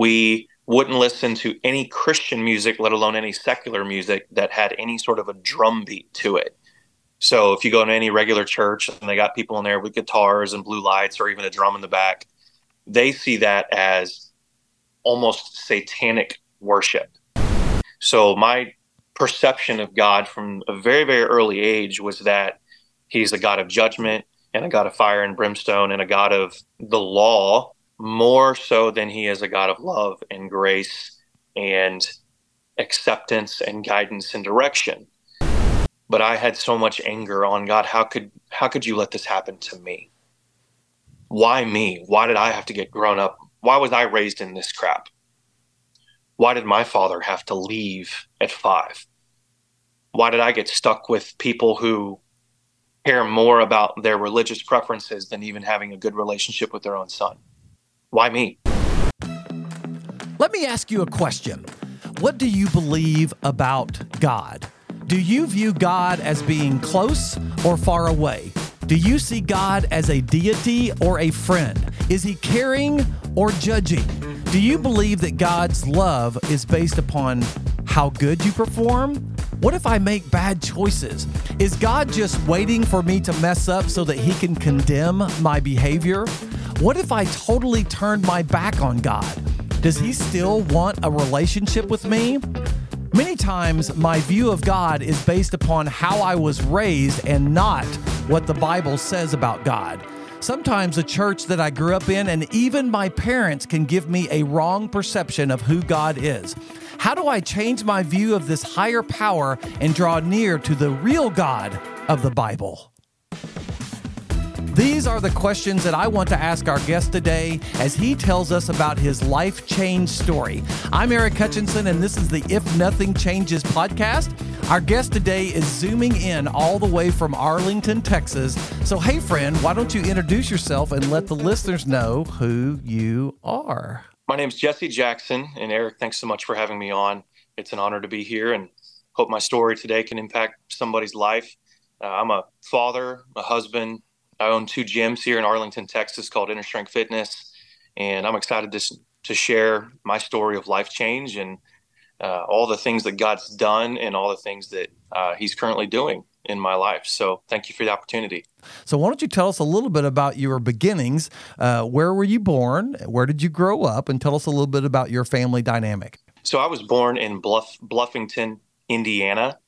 We wouldn't listen to any Christian music, let alone any secular music that had any sort of a drum beat to it. So if you go to any regular church and they got people in there with guitars and blue lights or even a drum in the back, they see that as almost satanic worship. So my perception of God from a very, very early age was that he's a God of judgment and a God of fire and brimstone and a God of the law more so than he is a God of love and grace and acceptance and guidance and direction but I had so much anger on God. How could how could you let this happen to me? Why me? Why did I have to get grown up? Why was I raised in this crap? Why did my father have to leave at 5? Why did I get stuck with people who care more about their religious preferences than even having a good relationship with their own son? Why me? Let me ask you a question. What do you believe about God? Do you view God as being close or far away? Do you see God as a deity or a friend? Is he caring or judging? Do you believe that God's love is based upon how good you perform? What if I make bad choices? Is God just waiting for me to mess up so that he can condemn my behavior? What if I totally turned my back on God? Does he still want a relationship with me? Many times, my view of God is based upon how I was raised and not what the Bible says about God. Sometimes the church that I grew up in and even my parents can give me a wrong perception of who God is. How do I change my view of this higher power and draw near to the real God of the Bible? These are the questions that I want to ask our guest today as he tells us about his life change story. I'm Eric Hutchinson, and this is the If Nothing Changes podcast. Our guest today is zooming in all the way from Arlington, Texas. So, hey, friend, why don't you introduce yourself and let the listeners know who you are? My name is Jesse Jackson, and Eric, thanks so much for having me on. It's an honor to be here and hope my story today can impact somebody's life. Uh, I'm a father, a husband, I own two gyms here in Arlington, Texas called Inner Strength Fitness. And I'm excited to, to share my story of life change and uh, all the things that God's done and all the things that uh, He's currently doing in my life. So thank you for the opportunity. So why don't you tell us a little bit about your beginnings? Uh, where were you born? Where did you grow up? And tell us a little bit about your family dynamic. So I was born in Bluff, Bluffington, Indiana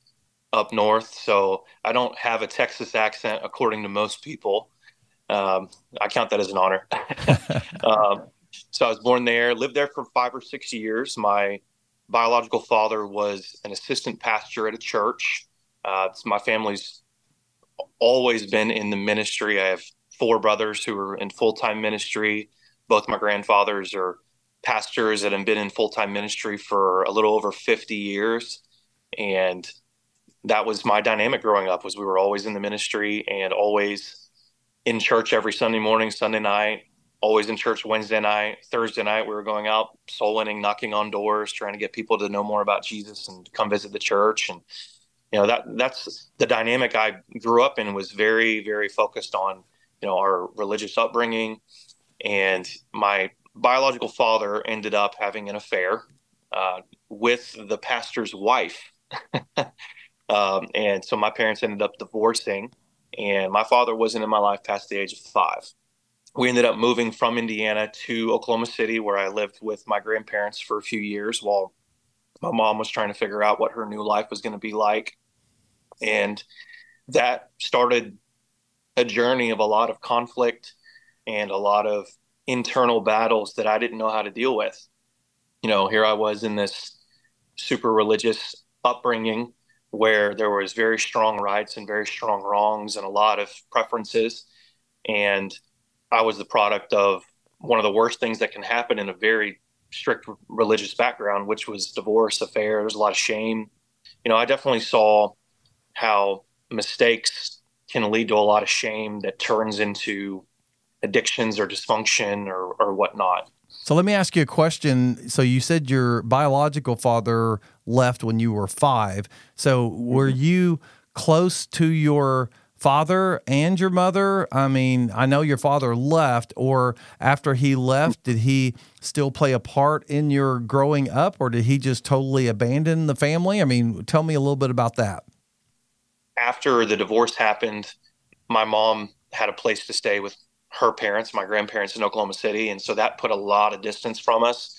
up north, so I don't have a Texas accent according to most people. Um, I count that as an honor. um, so I was born there, lived there for five or six years. My biological father was an assistant pastor at a church. Uh, my family's always been in the ministry. I have four brothers who are in full time ministry. Both my grandfathers are pastors that have been in full time ministry for a little over 50 years. And that was my dynamic growing up was we were always in the ministry and always in church every Sunday morning, Sunday night, always in church Wednesday night, Thursday night. We were going out soul winning, knocking on doors, trying to get people to know more about Jesus and come visit the church. And you know that that's the dynamic I grew up in was very very focused on you know our religious upbringing, and my biological father ended up having an affair uh, with the pastor's wife. Um, and so my parents ended up divorcing, and my father wasn't in my life past the age of five. We ended up moving from Indiana to Oklahoma City, where I lived with my grandparents for a few years while my mom was trying to figure out what her new life was going to be like. And that started a journey of a lot of conflict and a lot of internal battles that I didn't know how to deal with. You know, here I was in this super religious upbringing where there was very strong rights and very strong wrongs and a lot of preferences. And i was the product of one of the worst things that can happen in a very strict religious background which was divorce affair there's a lot of shame. You know i definitely saw how mistakes can lead to a lot of shame that turns into addictions or dysfunction or, or whatnot. So let me ask you a question. So you said your biological father left when you were five. So were mm-hmm. you close to your father and your mother? I mean, I know your father left, or after he left, did he still play a part in your growing up, or did he just totally abandon the family? I mean, tell me a little bit about that. After the divorce happened, my mom had a place to stay with her parents, my grandparents in Oklahoma City. And so that put a lot of distance from us.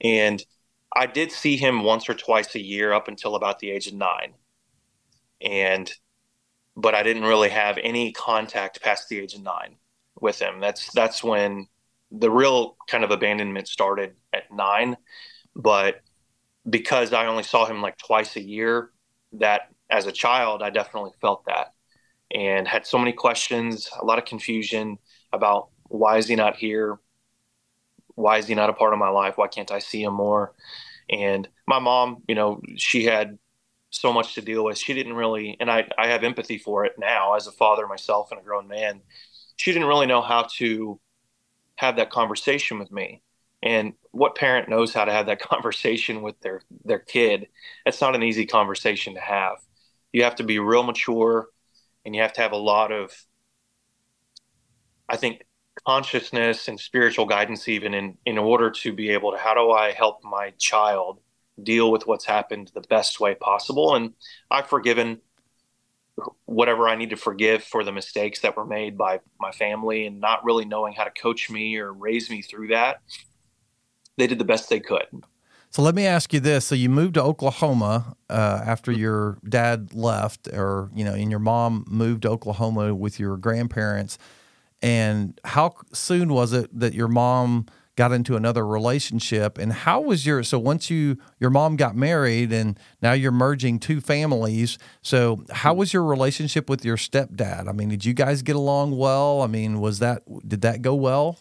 And I did see him once or twice a year up until about the age of nine. And, but I didn't really have any contact past the age of nine with him. That's, that's when the real kind of abandonment started at nine. But because I only saw him like twice a year, that as a child, I definitely felt that and had so many questions, a lot of confusion about why is he not here? Why is he not a part of my life? Why can't I see him more? And my mom, you know, she had so much to deal with. She didn't really, and I, I have empathy for it now as a father myself and a grown man. She didn't really know how to have that conversation with me. And what parent knows how to have that conversation with their their kid? It's not an easy conversation to have. You have to be real mature and you have to have a lot of I think consciousness and spiritual guidance even in in order to be able to how do I help my child deal with what's happened the best way possible? And I've forgiven whatever I need to forgive for the mistakes that were made by my family and not really knowing how to coach me or raise me through that. They did the best they could. So let me ask you this: So you moved to Oklahoma uh, after your dad left, or you know, and your mom moved to Oklahoma with your grandparents. And how soon was it that your mom got into another relationship? And how was your so once you your mom got married and now you're merging two families? So how was your relationship with your stepdad? I mean, did you guys get along well? I mean, was that did that go well?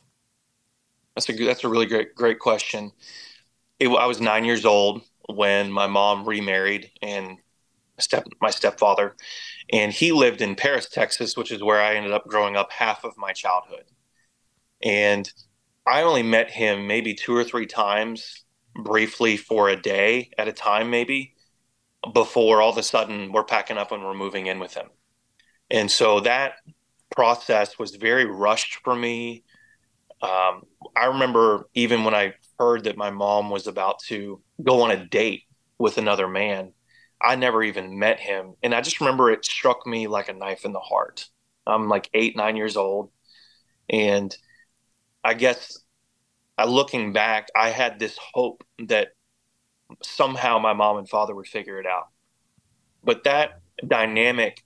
That's a that's a really great great question. It, I was nine years old when my mom remarried and step my stepfather and he lived in Paris, Texas, which is where I ended up growing up half of my childhood. And I only met him maybe two or three times briefly for a day at a time, maybe before all of a sudden we're packing up and we're moving in with him. And so that process was very rushed for me. Um, I remember even when I heard that my mom was about to go on a date with another man, I never even met him. And I just remember it struck me like a knife in the heart. I'm like eight, nine years old. And I guess looking back, I had this hope that somehow my mom and father would figure it out. But that dynamic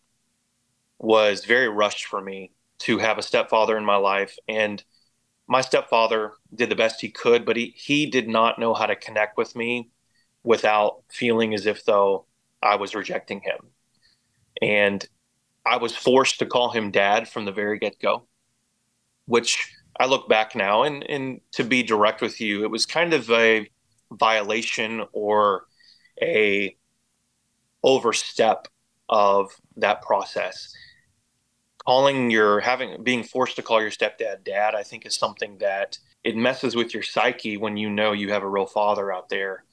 was very rushed for me to have a stepfather in my life. And my stepfather did the best he could, but he, he did not know how to connect with me without feeling as if though I was rejecting him. And I was forced to call him dad from the very get go, which I look back now and, and to be direct with you, it was kind of a violation or a overstep of that process. Calling your having being forced to call your stepdad dad, I think is something that it messes with your psyche when you know you have a real father out there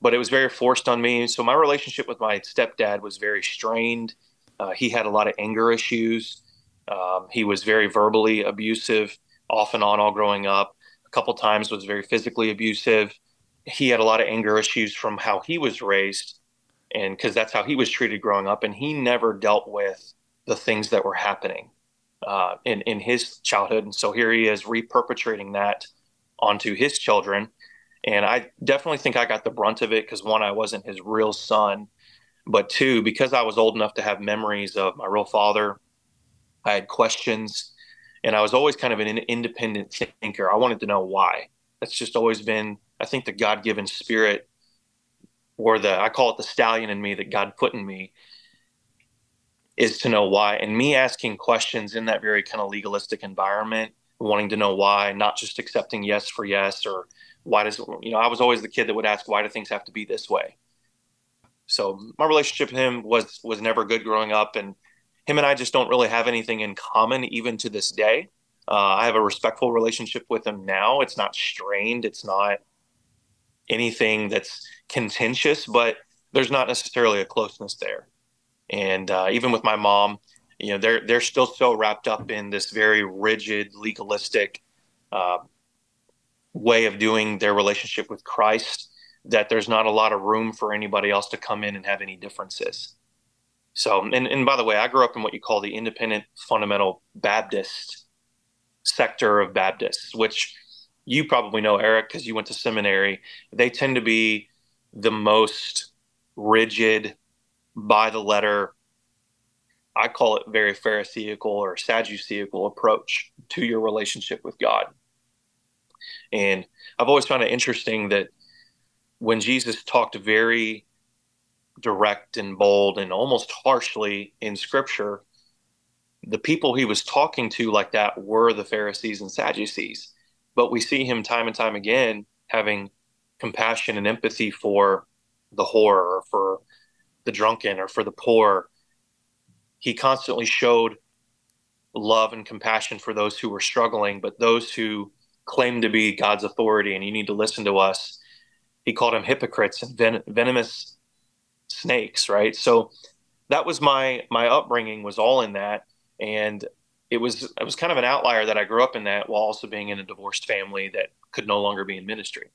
but it was very forced on me. So my relationship with my stepdad was very strained. Uh, he had a lot of anger issues. Um, he was very verbally abusive off and on all growing up. A couple times was very physically abusive. He had a lot of anger issues from how he was raised, and because that's how he was treated growing up. And he never dealt with the things that were happening uh, in in his childhood. And so here he is reperpetrating that onto his children and I definitely think I got the brunt of it because one, I wasn't his real son, but two, because I was old enough to have memories of my real father, I had questions, and I was always kind of an independent thinker. I wanted to know why. That's just always been, I think, the God given spirit, or the, I call it the stallion in me that God put in me, is to know why. And me asking questions in that very kind of legalistic environment, wanting to know why, not just accepting yes for yes or why does you know i was always the kid that would ask why do things have to be this way? So my relationship with him was was never good growing up and him and i just don't really have anything in common even to this day. Uh, i have a respectful relationship with him now. It's not strained. It's not anything that's contentious but there's not necessarily a closeness there. And uh, even with my mom you know they're they're still so wrapped up in this very rigid legalistic uh, way of doing their relationship with Christ that there's not a lot of room for anybody else to come in and have any differences. So, and, and by the way, I grew up in what you call the independent fundamental Baptist sector of Baptists, which you probably know, Eric, because you went to seminary. They tend to be the most rigid, by the letter, I call it very Pharisaical or Sadduceical approach to your relationship with God. And I've always found it interesting that when Jesus talked very direct and bold and almost harshly in scripture, the people he was talking to like that were the Pharisees and Sadducees. But we see him time and time again having compassion and empathy for the whore or for the drunken or for the poor. He constantly showed love and compassion for those who were struggling, but those who claim to be God's authority and you need to listen to us. He called them hypocrites and ven- venomous snakes, right? So that was my my upbringing was all in that, and it was it was kind of an outlier that I grew up in that while also being in a divorced family that could no longer be in ministry.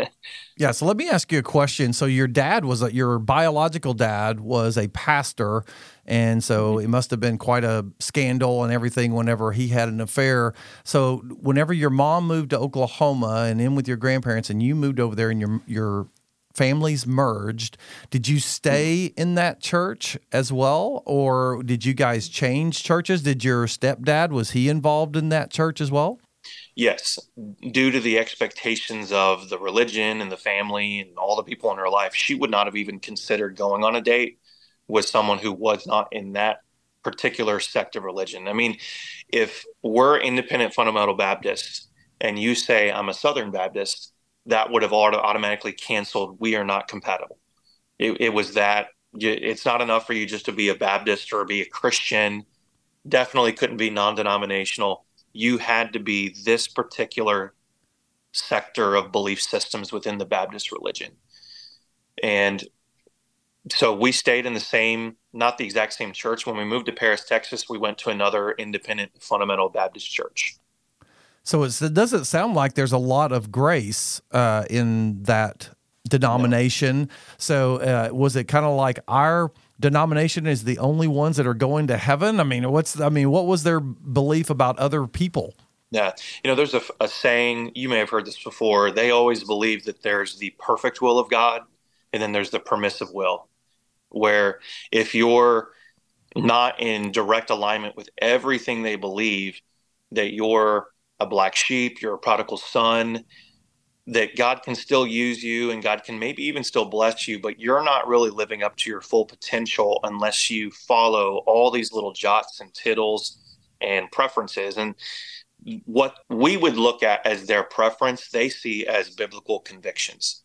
yeah, so let me ask you a question. So your dad was a, your biological dad was a pastor, and so mm-hmm. it must have been quite a scandal and everything whenever he had an affair. So whenever your mom moved to Oklahoma and in with your grandparents, and you moved over there, and your your families merged. Did you stay in that church as well, or did you guys change churches? Did your stepdad was he involved in that church as well? Yes, due to the expectations of the religion and the family and all the people in her life, she would not have even considered going on a date with someone who was not in that particular sect of religion. I mean, if we're independent fundamental Baptists and you say I'm a Southern Baptist, that would have auto- automatically canceled. We are not compatible. It, it was that it's not enough for you just to be a Baptist or be a Christian. Definitely couldn't be non denominational you had to be this particular sector of belief systems within the Baptist religion. And so we stayed in the same, not the exact same church. When we moved to Paris, Texas, we went to another independent fundamental Baptist church. So it doesn't sound like there's a lot of grace uh, in that denomination. No. So uh, was it kind of like our denomination is the only ones that are going to heaven? I mean, what's I mean, what was their belief about other people? Yeah, you know, there's a, a saying you may have heard this before. They always believe that there's the perfect will of God, and then there's the permissive will, where if you're not in direct alignment with everything they believe, that you're a black sheep, you're a prodigal son, that God can still use you and God can maybe even still bless you, but you're not really living up to your full potential unless you follow all these little jots and tittles and preferences. And what we would look at as their preference, they see as biblical convictions.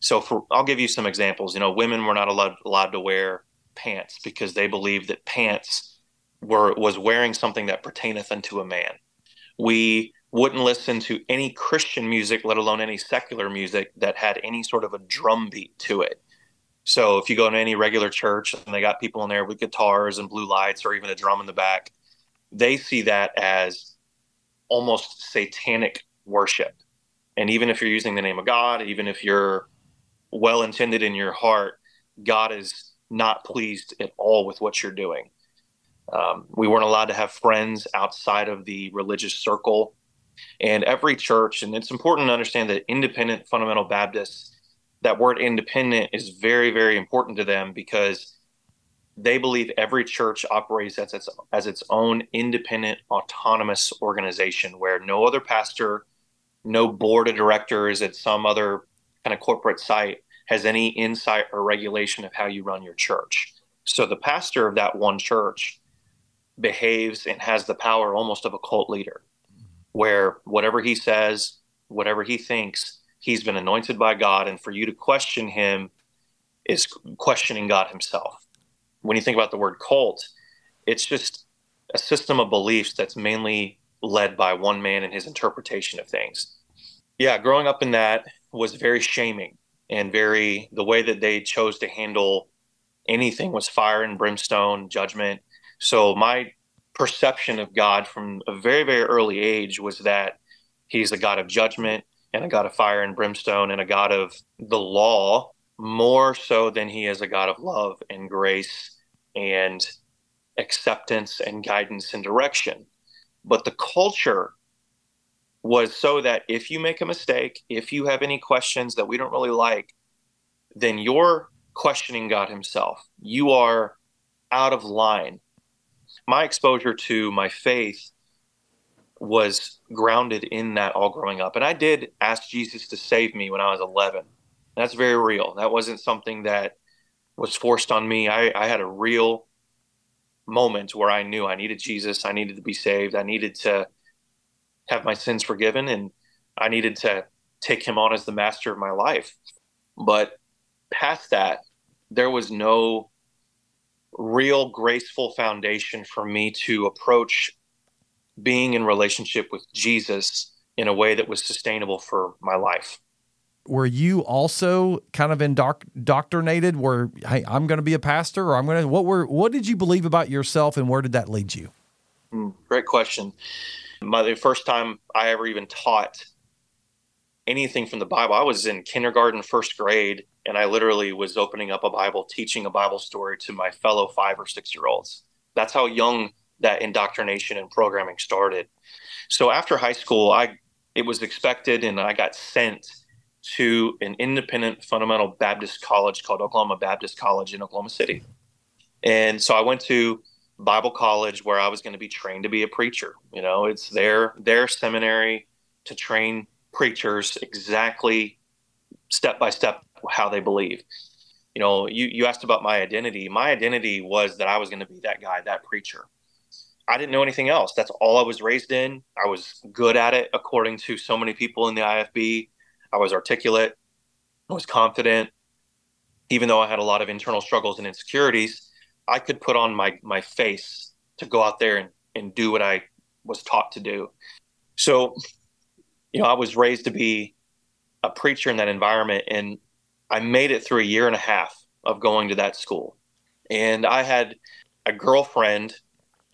So for I'll give you some examples. You know, women were not allowed allowed to wear pants because they believed that pants were was wearing something that pertaineth unto a man. We wouldn't listen to any Christian music, let alone any secular music that had any sort of a drum beat to it. So if you go to any regular church and they got people in there with guitars and blue lights or even a drum in the back, they see that as almost satanic worship. And even if you're using the name of God, even if you're well intended in your heart, God is not pleased at all with what you're doing. Um, we weren't allowed to have friends outside of the religious circle and every church, and it's important to understand that independent fundamental Baptists, that word independent is very, very important to them because they believe every church operates as its, as its own independent, autonomous organization where no other pastor, no board of directors at some other kind of corporate site has any insight or regulation of how you run your church. So the pastor of that one church behaves and has the power almost of a cult leader where whatever he says, whatever he thinks, he's been anointed by God. And for you to question him is questioning God himself. When you think about the word cult, it's just a system of beliefs that's mainly led by one man and his interpretation of things. Yeah, growing up in that was very shaming and very, the way that they chose to handle anything was fire and brimstone, judgment. So my perception of God from a very, very early age was that he's a God of judgment and a God of fire and brimstone and a God of the law more so than he is a God of love and grace and acceptance and guidance and direction. But the culture was so that if you make a mistake, if you have any questions that we don't really like, then you're questioning God Himself. You are out of line. My exposure to my faith was grounded in that all growing up. And I did ask Jesus to save me when I was 11. That's very real. That wasn't something that was forced on me. I, I had a real moment where I knew I needed Jesus. I needed to be saved. I needed to have my sins forgiven and I needed to take him on as the master of my life. But past that, there was no real graceful foundation for me to approach being in relationship with Jesus in a way that was sustainable for my life. Were you also kind of indoctrinated where hey, I'm going to be a pastor or I'm going to what were what did you believe about yourself and where did that lead you? Mm, great question. My the first time I ever even taught anything from the Bible, I was in kindergarten, first grade, and I literally was opening up a Bible, teaching a Bible story to my fellow five or six year olds. That's how young that indoctrination and programming started. So after high school, I it was expected, and I got sent to an independent fundamental Baptist college called Oklahoma Baptist College in Oklahoma City. And so I went to Bible college where I was going to be trained to be a preacher. You know, it's their their seminary to train preachers exactly step by step how they believe. You know, you you asked about my identity. My identity was that I was going to be that guy, that preacher. I didn't know anything else. That's all I was raised in. I was good at it according to so many people in the IFB. I was articulate, I was confident. Even though I had a lot of internal struggles and insecurities, I could put on my my face to go out there and, and do what I was taught to do. So, you know, I was raised to be a preacher in that environment and I made it through a year and a half of going to that school. And I had a girlfriend.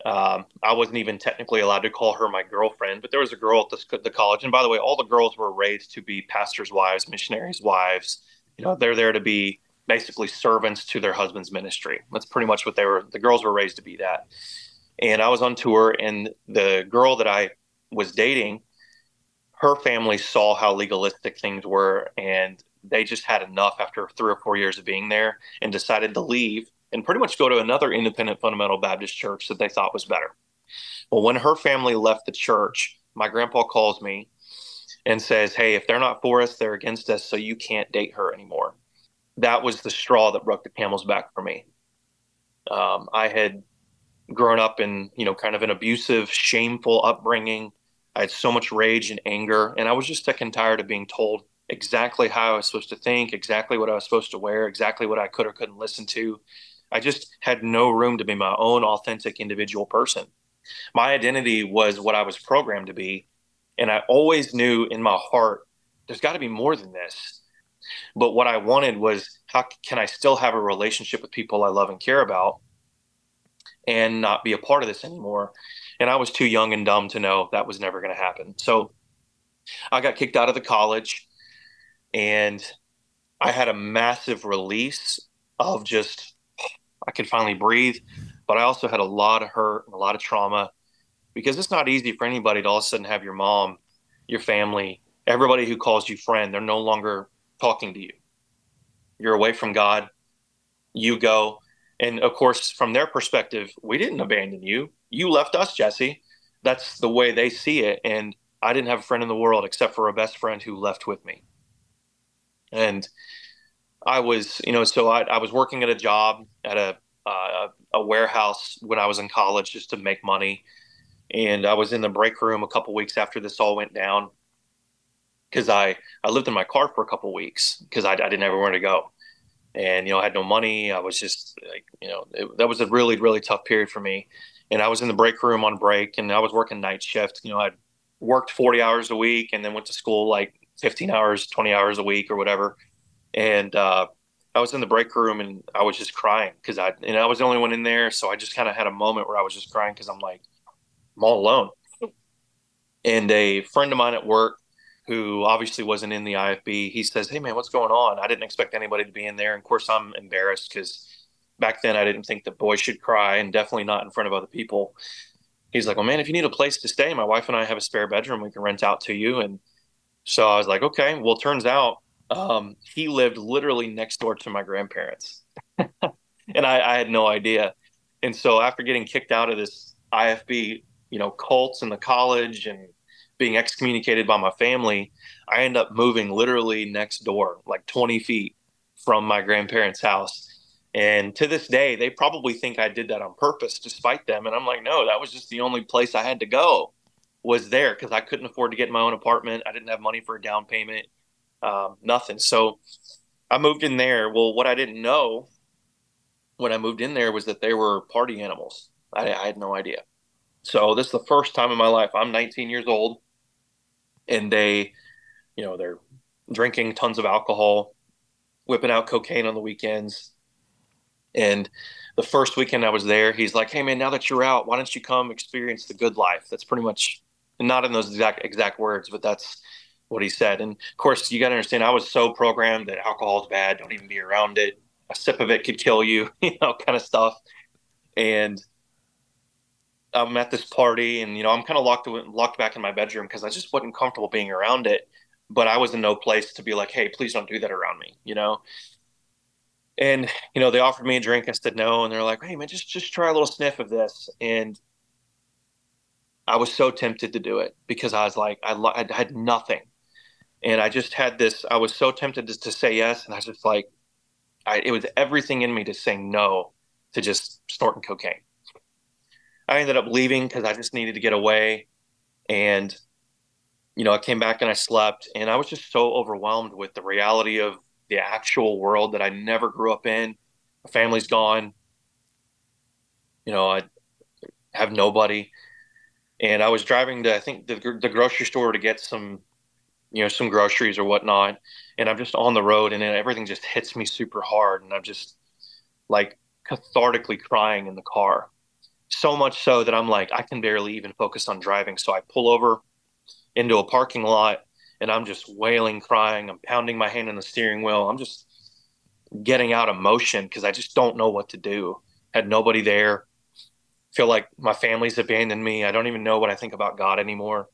Um, I wasn't even technically allowed to call her my girlfriend, but there was a girl at the, the college. And by the way, all the girls were raised to be pastors' wives, missionaries' wives. You know, they're there to be basically servants to their husband's ministry. That's pretty much what they were. The girls were raised to be that. And I was on tour, and the girl that I was dating, her family saw how legalistic things were, and they just had enough after three or four years of being there and decided to leave and pretty much go to another independent fundamental Baptist church that they thought was better. Well, when her family left the church, my grandpa calls me and says, Hey, if they're not for us, they're against us, so you can't date her anymore that was the straw that broke the camel's back for me. Um, I had grown up in, you know, kind of an abusive, shameful upbringing. I had so much rage and anger, and I was just sick and tired of being told exactly how I was supposed to think, exactly what I was supposed to wear, exactly what I could or couldn't listen to. I just had no room to be my own authentic individual person. My identity was what I was programmed to be. And I always knew in my heart, there's got to be more than this. But what I wanted was how can I still have a relationship with people I love and care about and not be a part of this anymore? And I was too young and dumb to know that was never going to happen. So I got kicked out of the college and I had a massive release of just, I could finally breathe. But I also had a lot of hurt and a lot of trauma because it's not easy for anybody to all of a sudden have your mom, your family, everybody who calls you friend, they're no longer talking to you. You're away from God. You go. And of course, from their perspective, we didn't abandon you. You left us, Jesse. That's the way they see it. And I didn't have a friend in the world except for a best friend who left with me. And I was, you know, so I, I was working at a job at a, uh, a warehouse when I was in college just to make money. And I was in the break room a couple weeks after this all went down because I I lived in my car for a couple weeks because I, I didn't have anywhere to go, and you know I had no money. I was just like you know it, that was a really really tough period for me, and I was in the break room on break, and I was working night shift. You know I worked forty hours a week, and then went to school like fifteen hours, twenty hours a week or whatever, and uh, I was in the break room and I was just crying because I and I was the only one in there, so I just kind of had a moment where I was just crying because I'm like, I'm all alone. And a friend of mine at work, who obviously wasn't in the IFB, he says, "Hey man, what's going on?" I didn't expect anybody to be in there. And of course, I'm embarrassed because back then I didn't think that boys should cry, and definitely not in front of other people. He's like, "Well, man, if you need a place to stay, my wife and I have a spare bedroom we can rent out to you." And so I was like, "Okay." Well, turns out um, he lived literally next door to my grandparents, and I, I, had no idea. And so after getting kicked out of this IFB, you know, cults in the college and being excommunicated by my family, I end up moving literally next door, like 20 feet from my grandparents' house. And to this day, they probably think I did that on purpose, despite them. And I'm like, no, that was just the only place I had to go was there because I couldn't afford to get my own apartment. I didn't have money for a down payment um, nothing. So I moved in there. Well, what I didn't know when I moved in there was that they were party animals. I, I had no idea. So this is the first time in my life. I'm 19 years old, and they, you know, they're drinking tons of alcohol, whipping out cocaine on the weekends. And the first weekend I was there, he's like, "Hey man, now that you're out, why don't you come experience the good life?" That's pretty much not in those exact exact words, but that's what he said. And of course, you got to understand, I was so programmed that alcohol is bad. Don't even be around it. A sip of it could kill you, you know, kind of stuff. And I'm at this party, and you know, I'm kind of locked locked back in my bedroom because I just wasn't comfortable being around it. But I was in no place to be like, "Hey, please don't do that around me," you know. And you know, they offered me a drink. I said no, and they're like, "Hey, man, just just try a little sniff of this." And I was so tempted to do it because I was like, I, I had nothing and I just had this. I was so tempted to, to say yes, and I was just like, I, it was everything in me to say no to just snorting cocaine. I ended up leaving because I just needed to get away, and you know, I came back and I slept, and I was just so overwhelmed with the reality of the actual world that I never grew up in. My family's gone. You know, I have nobody, and I was driving to I think the, the grocery store to get some you know some groceries or whatnot and i'm just on the road and then everything just hits me super hard and i'm just like cathartically crying in the car so much so that i'm like i can barely even focus on driving. So i pull over into a parking lot and i'm just wailing crying. I'm pounding my hand on the steering wheel. I'm just getting out of motion because i just don't know what to do. Had nobody there. Feel like my family's abandoned me. I don't even know what i think about god anymore.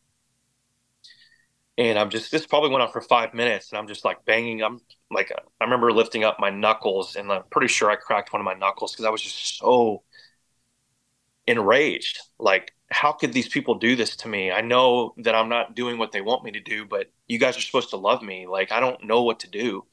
And I'm just this probably went on for five minutes, and I'm just like banging. I'm like I remember lifting up my knuckles, and I'm pretty sure I cracked one of my knuckles because I was just so enraged. Like, how could these people do this to me? I know that I'm not doing what they want me to do, but you guys are supposed to love me. Like, I don't know what to do.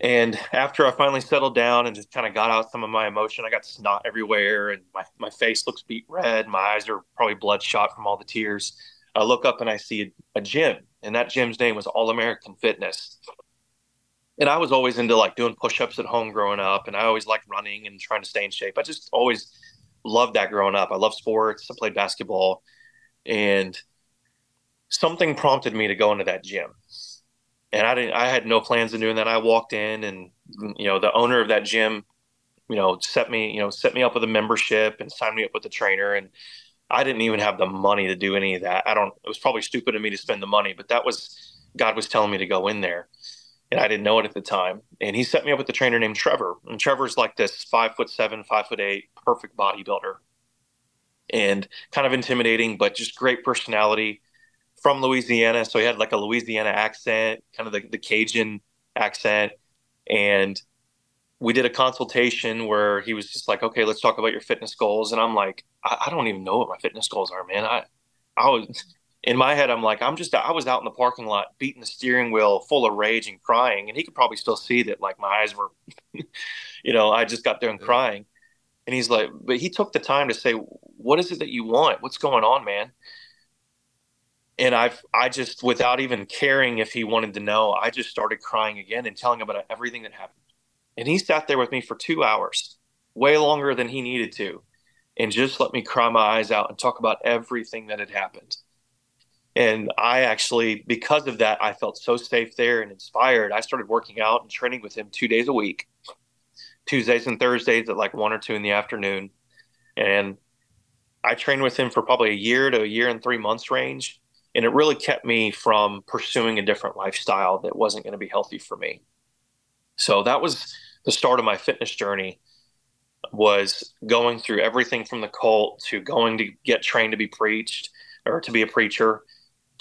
And after I finally settled down and just kind of got out some of my emotion, I got snot everywhere, and my my face looks beet red. My eyes are probably bloodshot from all the tears I look up and I see a, a gym, and that gym's name was All American Fitness. And I was always into like doing push ups at home growing up, and I always liked running and trying to stay in shape. I just always loved that growing up. I love sports, I played basketball, and something prompted me to go into that gym. And I didn't I had no plans of doing that. I walked in and you know, the owner of that gym, you know, set me, you know, set me up with a membership and signed me up with a trainer and I didn't even have the money to do any of that. I don't. It was probably stupid of me to spend the money, but that was God was telling me to go in there, and I didn't know it at the time. And He set me up with a trainer named Trevor, and Trevor's like this five foot seven, five foot eight, perfect bodybuilder, and kind of intimidating, but just great personality from Louisiana. So he had like a Louisiana accent, kind of the, the Cajun accent, and we did a consultation where he was just like, okay, let's talk about your fitness goals. And I'm like, I, I, don't even know what my fitness goals are, man. I, I was in my head, I'm like, I'm just, I was out in the parking lot beating the steering wheel full of rage and crying. And he could probably still see that like my eyes were, you know, I just got there and crying. And he's like, but he took the time to say, what is it that you want? What's going on, man? And I've, I just, without even caring if he wanted to know, I just started crying again and telling him about everything that happened and he sat there with me for two hours, way longer than he needed to, and just let me cry my eyes out and talk about everything that had happened. And I actually, because of that, I felt so safe there and inspired. I started working out and training with him two days a week, Tuesdays and Thursdays at like one or two in the afternoon. And I trained with him for probably a year to a year and three months range. And it really kept me from pursuing a different lifestyle that wasn't going to be healthy for me. So that was the start of my fitness journey was going through everything from the cult to going to get trained to be preached or to be a preacher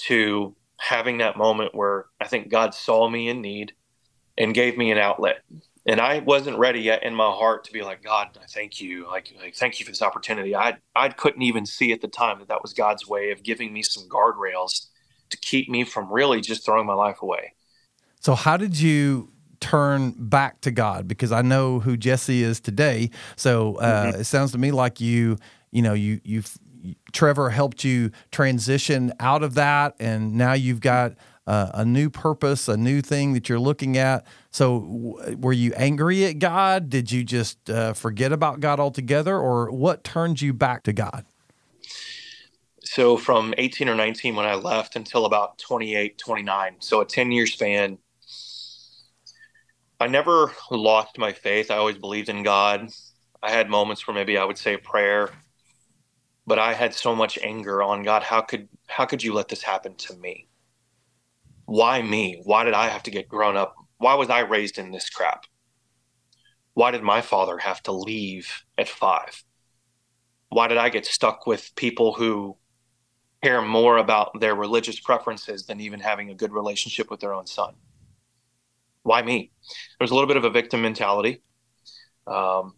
to having that moment where I think God saw me in need and gave me an outlet. And I wasn't ready yet in my heart to be like, God, I thank you. Like, like thank you for this opportunity. I, I couldn't even see at the time that that was God's way of giving me some guardrails to keep me from really just throwing my life away. So, how did you turn back to God? Because I know who Jesse is today. So, uh, mm-hmm. it sounds to me like you, you know, you, you've, Trevor helped you transition out of that, and now you've got uh, a new purpose, a new thing that you're looking at. So, w- were you angry at God? Did you just uh, forget about God altogether, or what turned you back to God? So, from 18 or 19 when I left until about 28, 29, so a 10 year span, I never lost my faith. I always believed in God. I had moments where maybe I would say prayer but I had so much anger on God. How could how could you let this happen to me? Why me? Why did I have to get grown up? Why was I raised in this crap? Why did my father have to leave at five? Why did I get stuck with people who care more about their religious preferences than even having a good relationship with their own son? Why me? There's a little bit of a victim mentality. Um,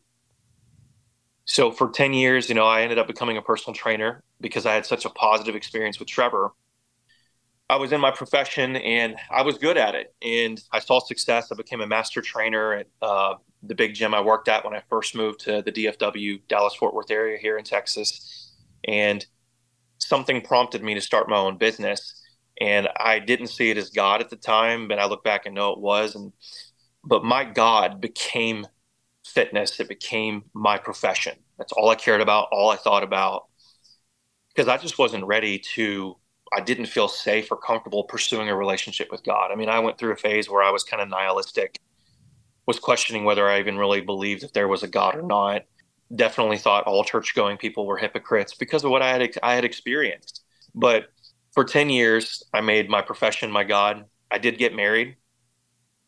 so for 10 years, you know, I ended up becoming a personal trainer because I had such a positive experience with Trevor. I was in my profession and I was good at it. And I saw success. I became a master trainer at uh, the big gym I worked at when I first moved to the DFW, Dallas Fort Worth area here in Texas. And something prompted me to start my own business. And I didn't see it as God at the time, but I look back and know it was. And but my God became fitness. It became my profession. That's all I cared about, all I thought about. Because I just wasn't ready to, I didn't feel safe or comfortable pursuing a relationship with God. I mean, I went through a phase where I was kind of nihilistic, was questioning whether I even really believed that there was a God or not. Definitely thought all church going people were hypocrites because of what I had I had experienced. But for 10 years, I made my profession my God. I did get married.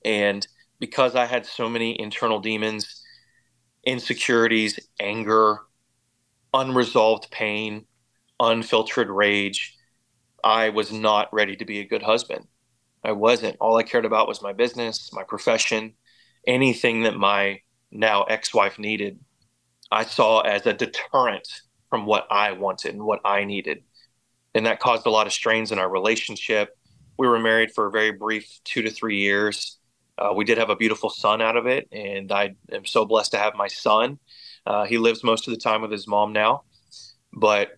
And because I had so many internal demons, insecurities, anger, unresolved pain, unfiltered rage. I was not ready to be a good husband. I wasn't. All I cared about was my business, my profession, anything that my now ex wife needed. I saw as a deterrent from what I wanted and what I needed. And that caused a lot of strains in our relationship. We were married for a very brief two to three years. Uh, we did have a beautiful son out of it, and I am so blessed to have my son. Uh, he lives most of the time with his mom now, but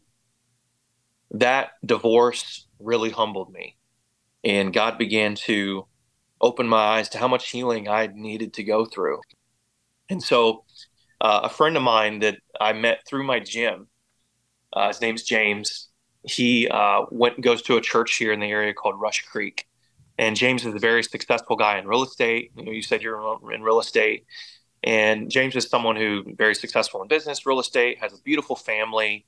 that divorce really humbled me, and God began to open my eyes to how much healing I needed to go through. And so, uh, a friend of mine that I met through my gym, uh, his name's James. He uh, went goes to a church here in the area called Rush Creek and James is a very successful guy in real estate. You know, you said you're in real estate, and James is someone who very successful in business, real estate, has a beautiful family,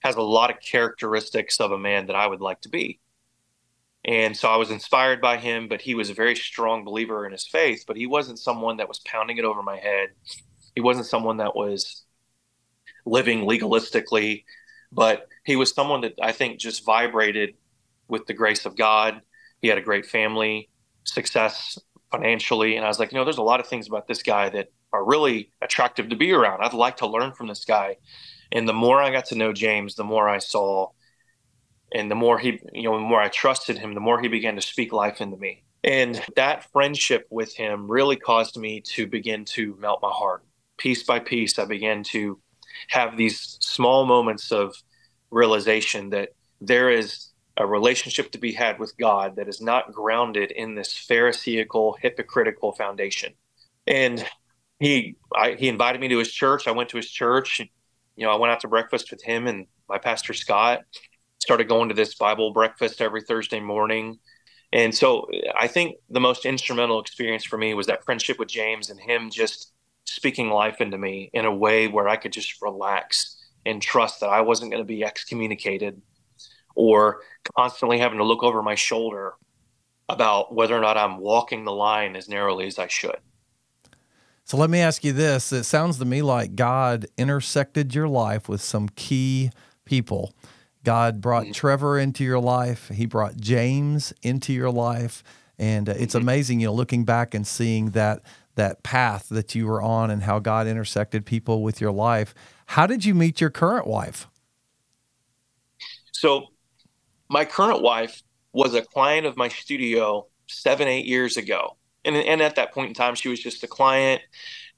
has a lot of characteristics of a man that I would like to be. And so I was inspired by him, but he was a very strong believer in his faith, but he wasn't someone that was pounding it over my head. He wasn't someone that was living legalistically, but he was someone that I think just vibrated with the grace of God he had a great family, success financially. And I was like, you know, there's a lot of things about this guy that are really attractive to be around. I'd like to learn from this guy. And the more I got to know James, the more I saw and the more he, you know, the more I trusted him, the more he began to speak life into me. And that friendship with him really caused me to begin to melt my heart. Piece by piece, I began to have these small moments of realization that there is a relationship to be had with God that is not grounded in this pharisaical, hypocritical foundation. And he I, he invited me to his church. I went to his church. You know, I went out to breakfast with him and my pastor Scott. started going to this Bible breakfast every Thursday morning. And so I think the most instrumental experience for me was that friendship with James and him just speaking life into me in a way where I could just relax and trust that I wasn't going to be excommunicated or constantly having to look over my shoulder about whether or not I'm walking the line as narrowly as I should. So let me ask you this. It sounds to me like God intersected your life with some key people. God brought mm-hmm. Trevor into your life, He brought James into your life. And uh, it's mm-hmm. amazing, you know, looking back and seeing that that path that you were on and how God intersected people with your life. How did you meet your current wife? So, my current wife was a client of my studio seven, eight years ago. And, and at that point in time, she was just a client.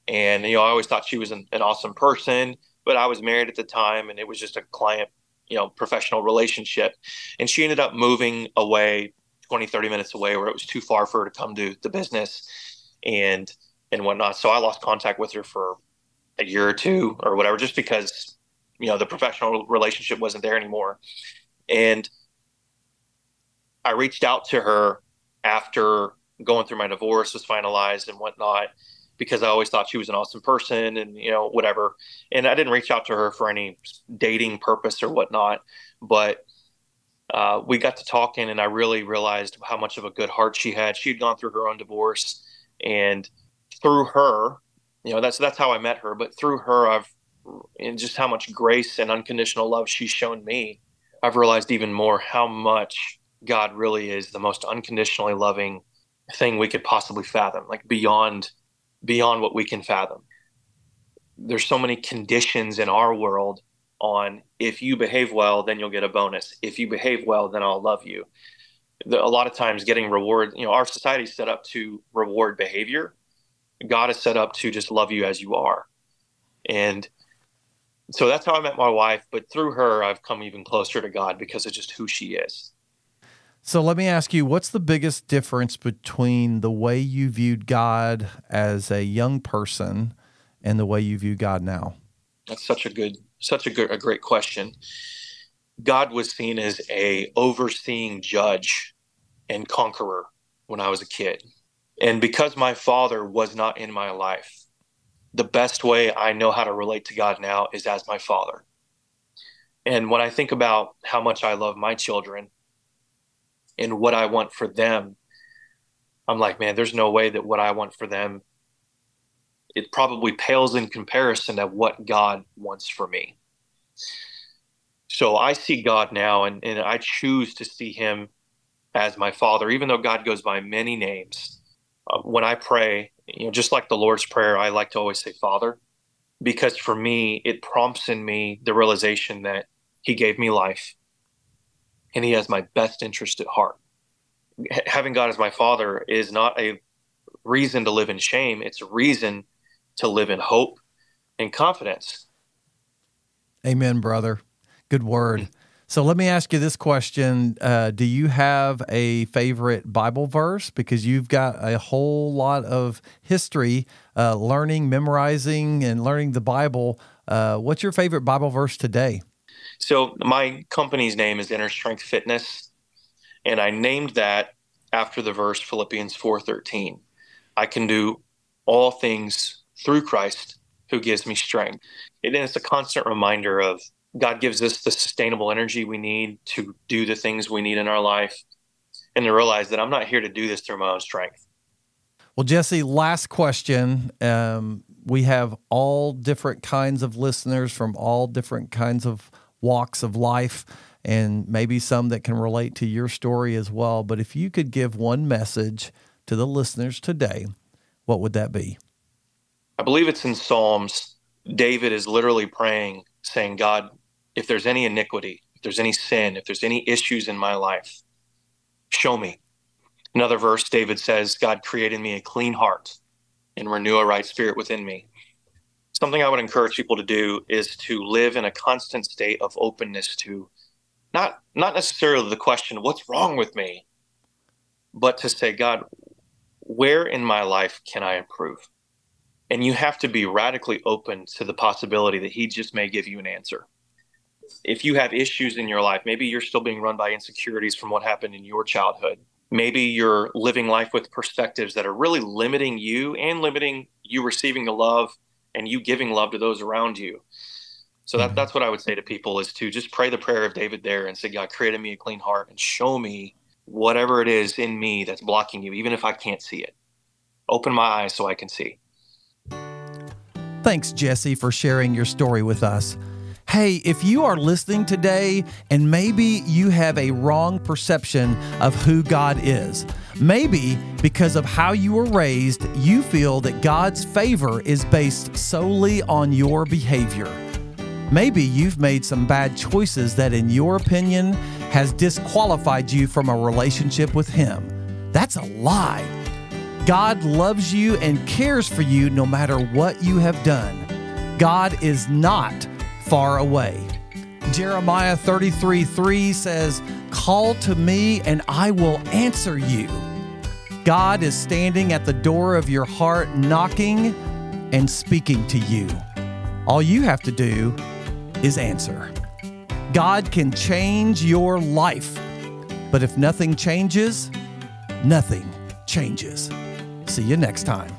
And, you know, I always thought she was an, an awesome person, but I was married at the time and it was just a client, you know, professional relationship. And she ended up moving away 20, 30 minutes away where it was too far for her to come to the business and, and whatnot. So I lost contact with her for a year or two or whatever, just because, you know, the professional relationship wasn't there anymore. And I reached out to her after going through my divorce was finalized and whatnot because I always thought she was an awesome person and you know whatever. And I didn't reach out to her for any dating purpose or whatnot, but uh, we got to talking and I really realized how much of a good heart she had. She had gone through her own divorce, and through her, you know that's that's how I met her. But through her, I've and just how much grace and unconditional love she's shown me. I've realized even more how much God really is the most unconditionally loving thing we could possibly fathom, like beyond beyond what we can fathom. There's so many conditions in our world on if you behave well, then you'll get a bonus. If you behave well, then I'll love you. A lot of times getting reward, you know, our society is set up to reward behavior. God is set up to just love you as you are. And so that's how I met my wife. But through her, I've come even closer to God because of just who she is. So let me ask you, what's the biggest difference between the way you viewed God as a young person and the way you view God now? That's such a good, such a good, a great question. God was seen as a overseeing judge and conqueror when I was a kid. And because my father was not in my life, the best way I know how to relate to God now is as my father. And when I think about how much I love my children, and what I want for them, I'm like, man, there's no way that what I want for them it probably pales in comparison to what God wants for me. So I see God now and, and I choose to see him as my father, even though God goes by many names. Uh, when I pray, you know, just like the Lord's Prayer, I like to always say Father, because for me, it prompts in me the realization that He gave me life and he has my best interest at heart. Having God as my father is not a reason to live in shame, it's a reason to live in hope and confidence. Amen, brother. Good word. So let me ask you this question uh, Do you have a favorite Bible verse? Because you've got a whole lot of history, uh, learning, memorizing, and learning the Bible. Uh, what's your favorite Bible verse today? So my company's name is Inner Strength Fitness, and I named that after the verse Philippians 4:13. I can do all things through Christ who gives me strength. And it's a constant reminder of God gives us the sustainable energy we need to do the things we need in our life and to realize that I'm not here to do this through my own strength. Well, Jesse, last question. Um, we have all different kinds of listeners from all different kinds of walks of life and maybe some that can relate to your story as well. But if you could give one message to the listeners today, what would that be? I believe it's in Psalms. David is literally praying, saying, God, if there's any iniquity, if there's any sin, if there's any issues in my life, show me. Another verse, David says, God created me a clean heart and renew a right spirit within me something I would encourage people to do is to live in a constant state of openness to not not necessarily the question what's wrong with me? but to say God where in my life can I improve? And you have to be radically open to the possibility that he just may give you an answer. If you have issues in your life, maybe you're still being run by insecurities from what happened in your childhood. Maybe you're living life with perspectives that are really limiting you and limiting you receiving the love and you giving love to those around you. So that, mm-hmm. that's what I would say to people is to just pray the prayer of David there and say, God, create in me a clean heart and show me whatever it is in me that's blocking you, even if I can't see it. Open my eyes so I can see. Thanks, Jesse, for sharing your story with us. Hey, if you are listening today and maybe you have a wrong perception of who God is, maybe because of how you were raised, you feel that God's favor is based solely on your behavior. Maybe you've made some bad choices that, in your opinion, has disqualified you from a relationship with Him. That's a lie. God loves you and cares for you no matter what you have done. God is not far away. Jeremiah 33 3 says, Call to me and I will answer you. God is standing at the door of your heart, knocking and speaking to you. All you have to do is answer. God can change your life, but if nothing changes, nothing changes. See you next time.